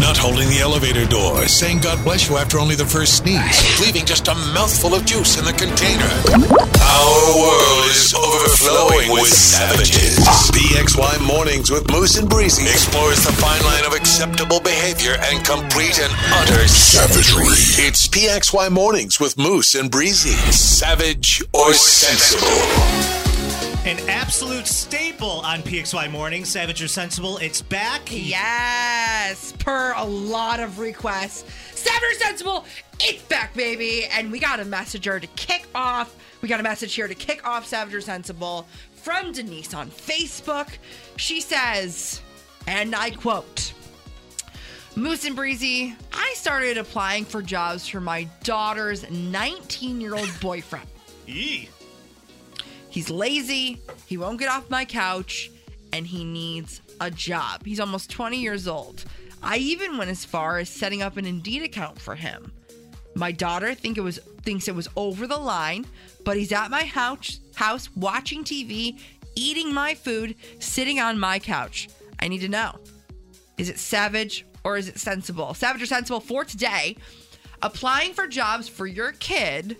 Not holding the elevator door, saying God bless you after only the first sneeze, leaving just a mouthful of juice in the container. Our world is overflowing with savages. PXY Mornings with Moose and Breezy explores the fine line of acceptable behavior and complete and utter savagery. It's PXY Mornings with Moose and Breezy. Savage or sensible? An absolute staple on PXY Morning, Savage or Sensible. It's back. Yes, per a lot of requests. Savage or Sensible, it's back, baby. And we got a messenger to kick off. We got a message here to kick off Savage or Sensible from Denise on Facebook. She says, and I quote, Moose and Breezy, I started applying for jobs for my daughter's 19 year old boyfriend. Yee. He's lazy, he won't get off my couch, and he needs a job. He's almost 20 years old. I even went as far as setting up an Indeed account for him. My daughter think it was thinks it was over the line, but he's at my house house watching TV, eating my food, sitting on my couch. I need to know. Is it savage or is it sensible? Savage or sensible for today. Applying for jobs for your kid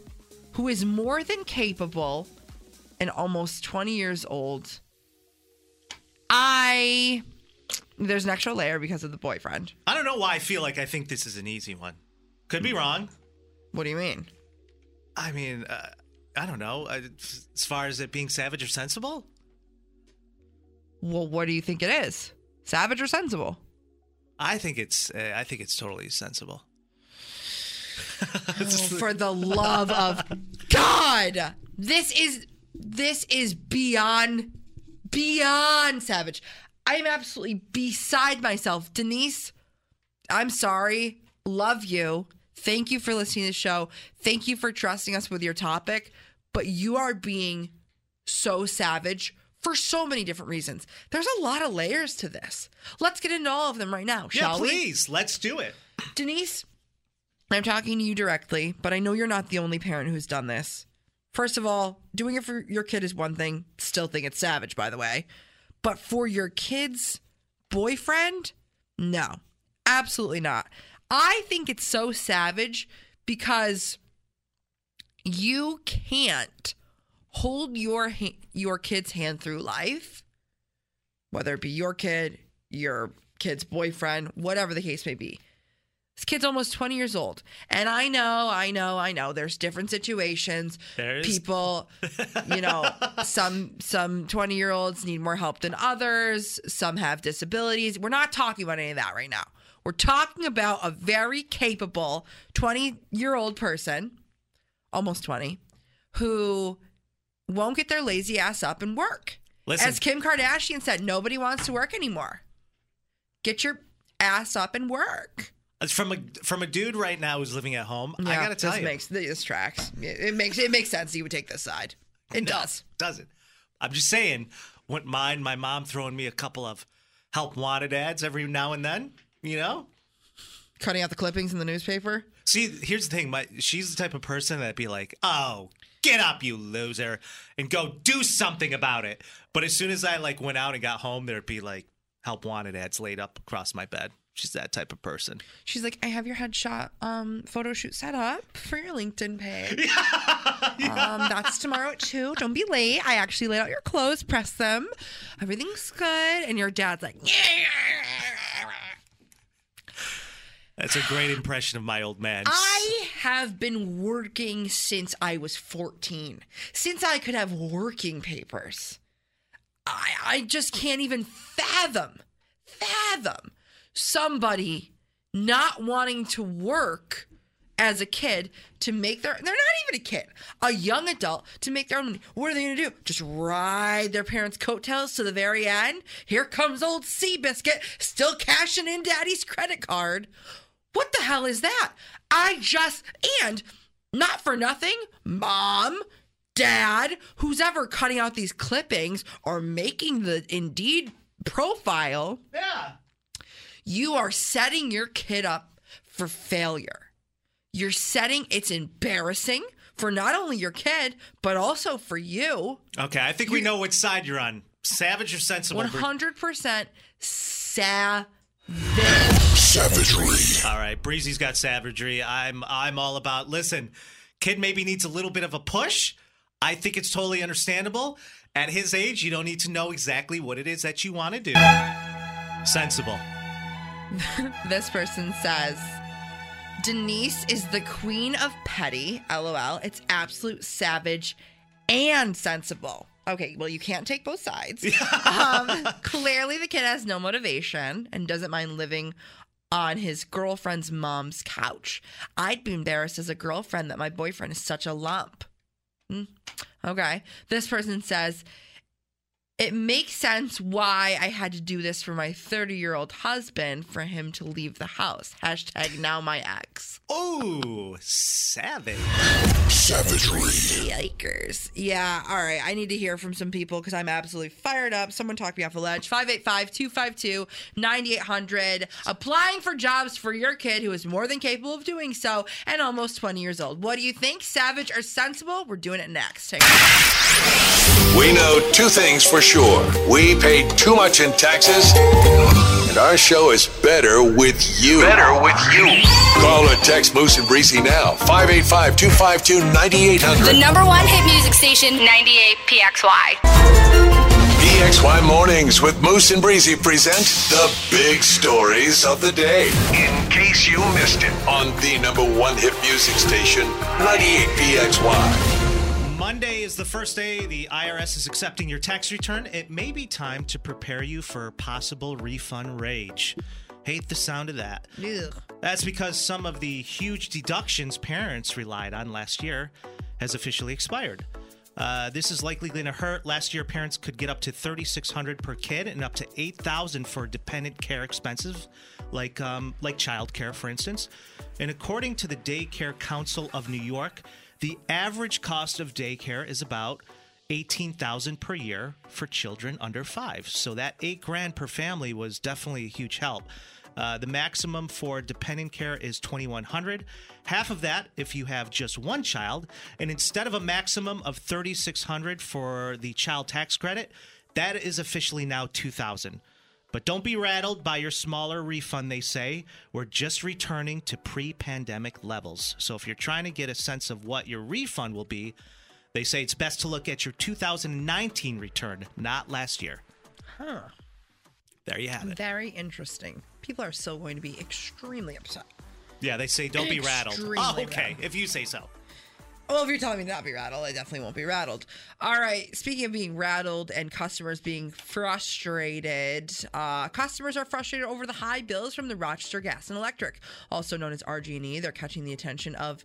who is more than capable and almost 20 years old. I there's an extra layer because of the boyfriend. I don't know why I feel like I think this is an easy one. Could be wrong. What do you mean? I mean, uh, I don't know. Uh, As far as it being savage or sensible, Well, what do you think it is? Savage or sensible? I think it's. Uh, I think it's totally sensible. Oh, for the love of God. This is this is beyond beyond savage. I am absolutely beside myself. Denise, I'm sorry. Love you. Thank you for listening to the show. Thank you for trusting us with your topic, but you are being so savage for so many different reasons. There's a lot of layers to this. Let's get into all of them right now, yeah, shall we? please. Let's do it. Denise, I'm talking to you directly, but I know you're not the only parent who's done this. First of all, doing it for your kid is one thing. Still think it's savage, by the way. But for your kid's boyfriend, no, absolutely not. I think it's so savage because you can't hold your ha- your kid's hand through life, whether it be your kid, your kid's boyfriend, whatever the case may be. This kid's almost 20 years old. And I know, I know, I know there's different situations. There's- People, you know, some some 20-year-olds need more help than others, some have disabilities. We're not talking about any of that right now. We're talking about a very capable 20-year-old person, almost 20, who won't get their lazy ass up and work. Listen. As Kim Kardashian said, nobody wants to work anymore. Get your ass up and work. From a from a dude right now who's living at home. I gotta tell you this you, makes this tracks. It it makes it makes sense. You would take this side. It No, does. Does it? I'm just saying, wouldn't mind my mom throwing me a couple of help wanted ads every now and then. You know. Cutting out the clippings in the newspaper. See, here's the thing. My she's the type of person that'd be like, "Oh, get up, you loser, and go do something about it." But as soon as I like went out and got home, there'd be like help wanted ads laid up across my bed. She's that type of person. She's like, I have your headshot um photo shoot set up for your LinkedIn page. Um, that's tomorrow at two. Don't be late. I actually laid out your clothes, press them. Everything's good. And your dad's like, That's a great impression of my old man. I have been working since I was 14, since I could have working papers. I, I just can't even fathom, fathom somebody not wanting to work as a kid to make their, they're not even a kid, a young adult to make their own money. What are they going to do? Just ride their parents' coattails to the very end? Here comes old Seabiscuit still cashing in daddy's credit card. What the hell is that? I just, and not for nothing, mom, dad, who's ever cutting out these clippings or making the Indeed profile, yeah. You are setting your kid up for failure. You're setting, it's embarrassing for not only your kid, but also for you. Okay, I think we know which side you're on. Savage or sensible? 100% savage. Savagery. All right, Breezy's got savagery. I'm I'm all about. Listen, kid maybe needs a little bit of a push. I think it's totally understandable. At his age, you don't need to know exactly what it is that you want to do. Sensible. This person says Denise is the queen of petty. LOL. It's absolute savage and sensible. Okay, well, you can't take both sides. um, clearly, the kid has no motivation and doesn't mind living on his girlfriend's mom's couch. I'd be embarrassed as a girlfriend that my boyfriend is such a lump. Hmm. Okay. This person says, it makes sense why I had to do this for my 30 year old husband for him to leave the house. Hashtag now my ex. Ooh, savage. Savagery. Yikers. Yeah, all right. I need to hear from some people because I'm absolutely fired up. Someone talk me off the ledge. 585 252 9800. Applying for jobs for your kid who is more than capable of doing so and almost 20 years old. What do you think? Savage or sensible? We're doing it next. Take We know two things for sure. We pay too much in taxes, and our show is better with you. Better with you. Call or text Moose and Breezy now. 585 252 9800. The number one hit music station, 98 PXY. PXY Mornings with Moose and Breezy present the big stories of the day. In case you missed it on the number one hit music station, 98 PXY. Monday is the first day the IRS is accepting your tax return. It may be time to prepare you for possible refund rage. Hate the sound of that. Ugh. That's because some of the huge deductions parents relied on last year has officially expired. Uh, this is likely going to hurt. Last year, parents could get up to 3,600 per kid and up to 8,000 for dependent care expenses, like um, like childcare, for instance. And according to the Daycare Council of New York, the average cost of daycare is about 18,000 per year for children under 5. So that 8 grand per family was definitely a huge help. Uh, the maximum for dependent care is 2100 half of that if you have just one child and instead of a maximum of 3600 for the child tax credit that is officially now 2000 but don't be rattled by your smaller refund, they say. We're just returning to pre pandemic levels. So if you're trying to get a sense of what your refund will be, they say it's best to look at your 2019 return, not last year. Huh. There you have it. Very interesting. People are still going to be extremely upset. Yeah, they say don't be rattled. Oh, okay. rattled. If you say so. Well, if you're telling me to not be rattled, I definitely won't be rattled. All right. Speaking of being rattled and customers being frustrated, uh, customers are frustrated over the high bills from the Rochester Gas and Electric, also known as RG&E. They're catching the attention of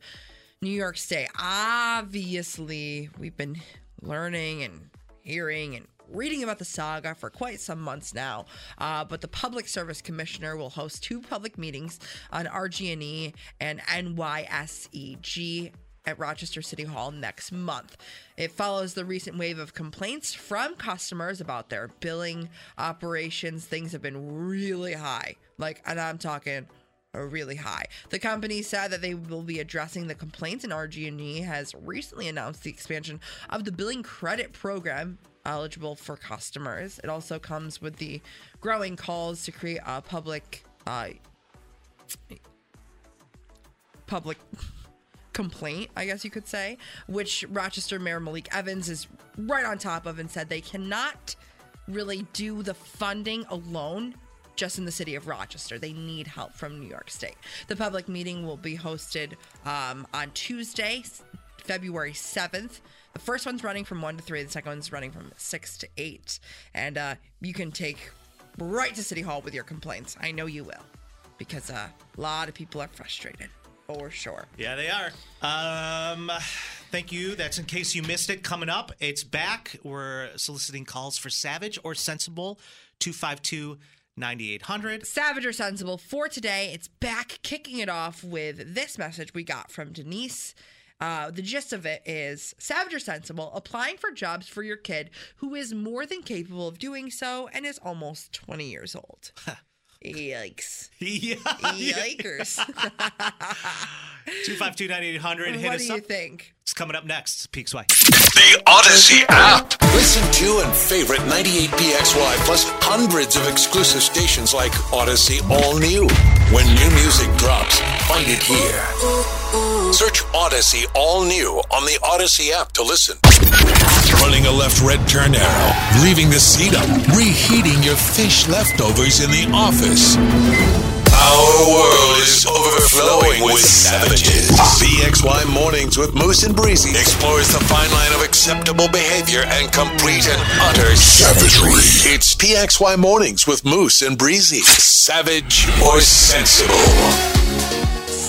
New York State. Obviously, we've been learning and hearing and reading about the saga for quite some months now. Uh, but the Public Service Commissioner will host two public meetings on RG&E and NYSEG at Rochester City Hall next month. It follows the recent wave of complaints from customers about their billing operations. Things have been really high. Like, and I'm talking really high. The company said that they will be addressing the complaints, and RG&E has recently announced the expansion of the billing credit program eligible for customers. It also comes with the growing calls to create a public uh, public complaint, I guess you could say, which Rochester Mayor Malik Evans is right on top of and said they cannot really do the funding alone just in the city of Rochester. They need help from New York State. The public meeting will be hosted um, on Tuesday, February 7th. The first one's running from 1 to 3, the second one's running from 6 to 8. And uh, you can take right to City Hall with your complaints. I know you will because uh, a lot of people are frustrated, for sure. Yeah, they are. Um, thank you. That's in case you missed it. Coming up, it's back. We're soliciting calls for Savage or Sensible, 252 9800. Savage or Sensible for today. It's back, kicking it off with this message we got from Denise. Uh, the gist of it is Savage or Sensible, applying for jobs for your kid who is more than capable of doing so and is almost 20 years old. Yikes. Yeah. Yikers. 252 9800. Hit what us do you up. think? It's coming up next. Peaks Way. The Audacy app. Listen to and favorite 98PXY plus hundreds of exclusive stations like Audacy All New. When new music drops, find it here. Search Audacy All New on the Audacy app to listen. Running a left red turn arrow, leaving the seat up, reheating your fish leftovers in the office. Our world is overflowing with savages. PXY Mornings with Moose and Breezy explores the fine line of acceptable behavior and complete and utter savagery. It's PXY Mornings with Moose and Breezy. Savage or sensible?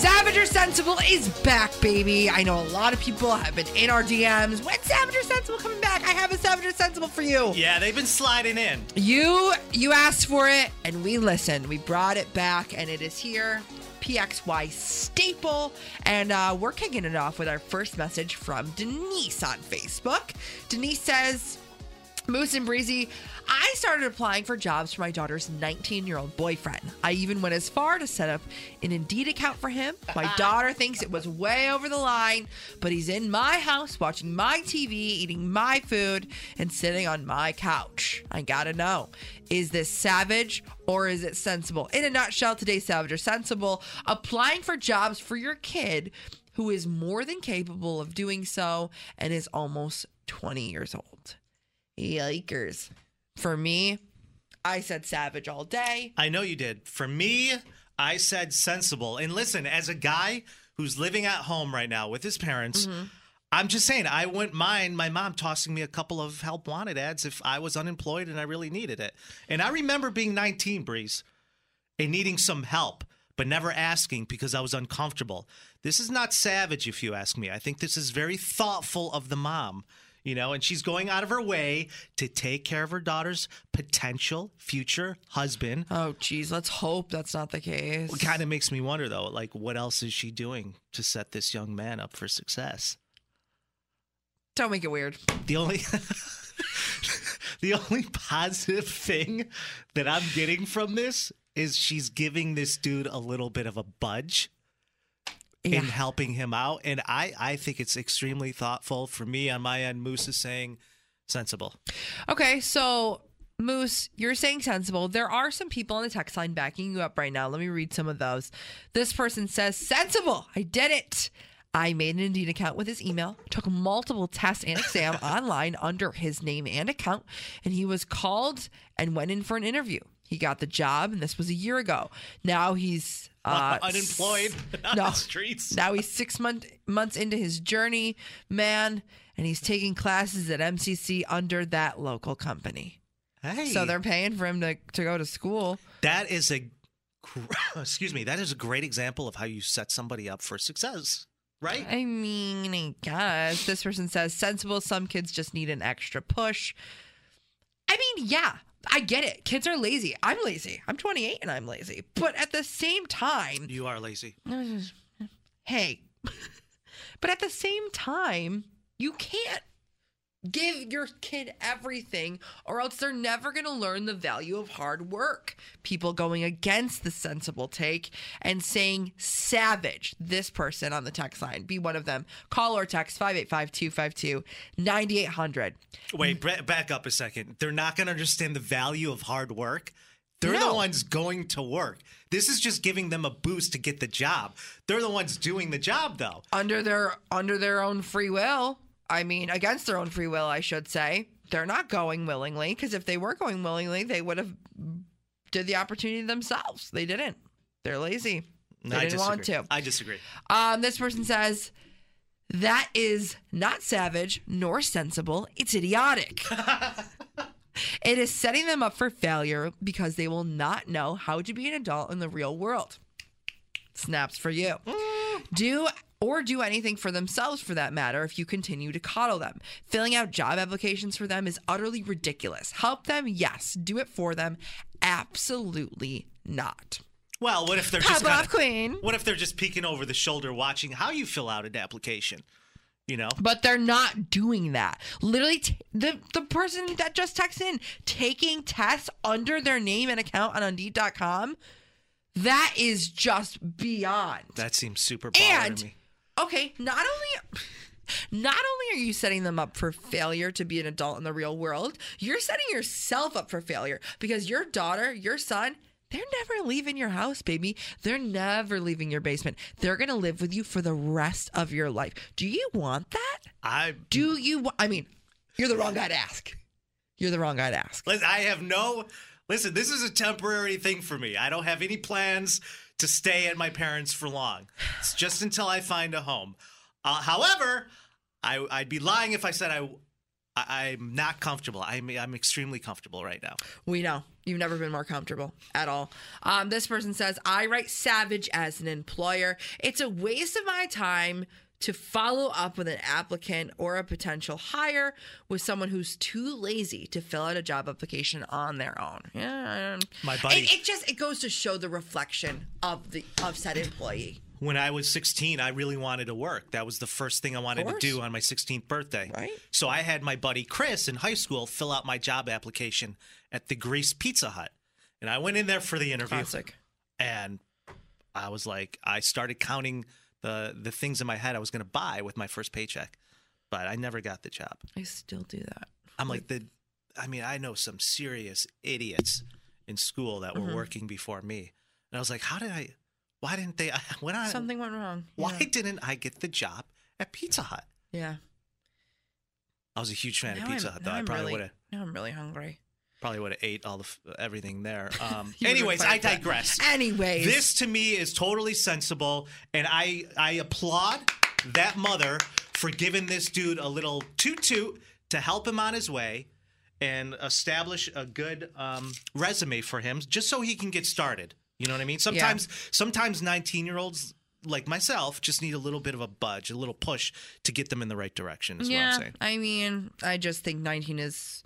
Savage or Sensible is back, baby. I know a lot of people have been in our DMs. When Savage or Sensible coming back? I have a Savage or Sensible for you. Yeah, they've been sliding in. You you asked for it and we listened. We brought it back and it is here. PXY staple. And uh, we're kicking it off with our first message from Denise on Facebook. Denise says, Moose and Breezy, I started applying for jobs for my daughter's 19 year old boyfriend. I even went as far to set up an Indeed account for him. My daughter thinks it was way over the line, but he's in my house watching my TV, eating my food, and sitting on my couch. I gotta know is this savage or is it sensible? In a nutshell, today's savage or sensible, applying for jobs for your kid who is more than capable of doing so and is almost 20 years old. Yikers. For me, I said savage all day. I know you did. For me, I said sensible. And listen, as a guy who's living at home right now with his parents, mm-hmm. I'm just saying I wouldn't mind my mom tossing me a couple of help wanted ads if I was unemployed and I really needed it. And I remember being 19, Breeze, and needing some help, but never asking because I was uncomfortable. This is not savage, if you ask me. I think this is very thoughtful of the mom. You know, and she's going out of her way to take care of her daughter's potential future husband. Oh, geez. Let's hope that's not the case. It kind of makes me wonder, though, like, what else is she doing to set this young man up for success? Don't make it weird. The only. the only positive thing that I'm getting from this is she's giving this dude a little bit of a budge Yeah. in helping him out. And I, I think it's extremely thoughtful. For me, on my end, Moose is saying sensible. Okay, so Moose, you're saying sensible. There are some people on the text line backing you up right now. Let me read some of those. This person says, Sensible. I did it. I made an Indeed account with his email, took multiple tests and exam online under his name and account, and he was called and went in for an interview. He got the job, and this was a year ago. Now he's uh, Unemployed on no. the streets. Now he's six month, months into his journey, man, and he's taking classes at MCC under that local company. Hey, So they're paying for him to, to go to school. that is a excuse me that is a great example of how you set somebody up for success right I mean, I guess. This person says sensible. Some kids just need an extra push. I mean, yeah, I get it. Kids are lazy. I'm lazy. I'm 28 and I'm lazy. But at the same time, you are lazy hey, but at the same time, you can't give your kid everything or else they're never going to learn the value of hard work. People going against the sensible take and saying savage, this person on the text line, be one of them. Call or text 585 252 9800. wait back up a second they're not going to understand the value of hard work they're the ones going to work this is just giving them a boost to get the job they're the ones doing the job though Under their under their own free will. I mean, against their own free will, I should say. They're not going willingly because if they were going willingly, they would have did the opportunity themselves. They didn't. They're lazy. They I didn't want to. I disagree. Um, this person says that is not savage nor sensible. It's idiotic. it is setting them up for failure because they will not know how to be an adult in the real world. Snaps for you. Do or do anything for themselves for that matter if you continue to coddle them. Filling out job applications for them is utterly ridiculous. Help them, yes. Do it for them, absolutely not. Well, what if they're just Pop off, kinda- queen. What if they're just peeking over the shoulder, watching how you fill out an application? You know, But they're not doing that. Literally, t- the the person that just texted in taking tests under their name and account on Indeed.com, that is just beyond. that seems super and me. Okay, not only not only are you setting them up for failure to be an adult in the real world, you're setting yourself up for failure because your daughter, your son, they're never leaving your house, baby. They're never leaving your basement. They're going to live with you for the rest of your life. Do you want that? I Do you wa- I mean, you're the wrong guy to ask. You're the wrong guy to ask. Listen, I have no. Listen, this is a temporary thing for me. I don't have any plans to stay at my parents for long. It's just until I find a home. Uh, however, I, I'd be lying if I said I, I I'm not comfortable. I'm I'm extremely comfortable right now. We know. You've never been more comfortable at all. Um, this person says, I write savage as an employer. It's a waste of my time to follow up with an applicant or a potential hire with someone who's too lazy to fill out a job application on their own. Yeah. My buddy- It, it just it goes to show the reflection of the of said employee. When I was 16, I really wanted to work. That was the first thing I wanted to do on my 16th birthday. Right. So I had my buddy Chris in high school fill out my job application at the Greece Pizza Hut. And I went in there for the interview. Classic. and I was like, I started counting the the things in my head I was going to buy with my first paycheck, but I never got the job. I still do that. I'm like the, I mean, I know some serious idiots in school that Mm-hmm. were working before me, and I was like, how did I? Why didn't they? When I Something went wrong. Why Yeah. didn't I get the job at Pizza Hut? Yeah. I was a huge fan Now of Pizza I'm, Hut, though. I probably really, would have now I'm really hungry. Probably would have ate all the everything there. Um, anyways, I liked that. digress. Anyways. This to me is totally sensible, and I I applaud that mother for giving this dude a little toot toot to help him on his way and establish a good um, resume for him, just so he can get started. You know what I mean? Sometimes sometimes nineteen year olds like myself just need a little bit of a budge, a little push to get them in the right direction. Is what I'm saying. I mean, I just think 19 is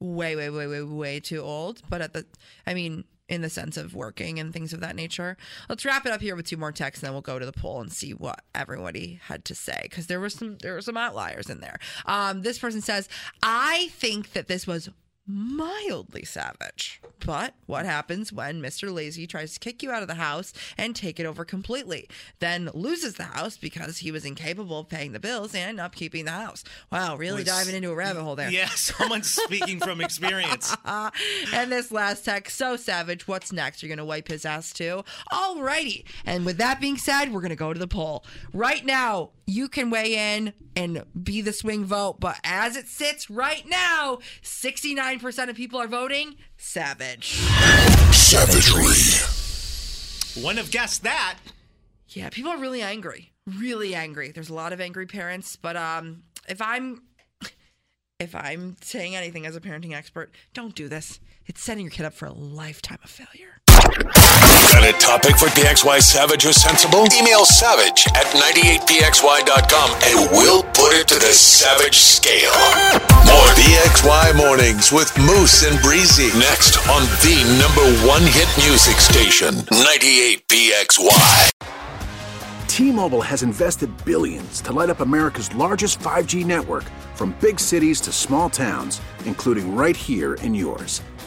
way, way, way, way, way too old. But at the, I mean, in the sense of working and things of that nature. Let's wrap it up here with two more texts, and then we'll go to the poll and see what everybody had to say because there were some there were some outliers in there. Um, this person says, "I think that this was." Mildly savage. But what happens when Mr. Lazy tries to kick you out of the house and take it over completely? Then loses the house because he was incapable of paying the bills and upkeeping the house. Wow, really Was- diving into a rabbit hole there. Yeah, someone's speaking from experience. and this last text, so savage. What's next? You're going to wipe his ass too? Alrighty. And with that being said, we're going to go to the poll. Right now, you can weigh in and be the swing vote. But as it sits right now, 69% of people are voting savage. Savagery. Wouldn't have guessed that. Yeah, people are really angry. Really angry. There's a lot of angry parents, but um if I'm if I'm saying anything as a parenting expert, don't do this. It's setting your kid up for a lifetime of failure. Got a topic for PXY Savage or Sensible? Email savage at 98pxy.com and we'll put it to the savage scale. More PXY mornings with Moose and Breezy. Next on the number one hit music station, 98pxy. T-Mobile has invested billions to light up America's largest 5G network from big cities to small towns, including right here in yours.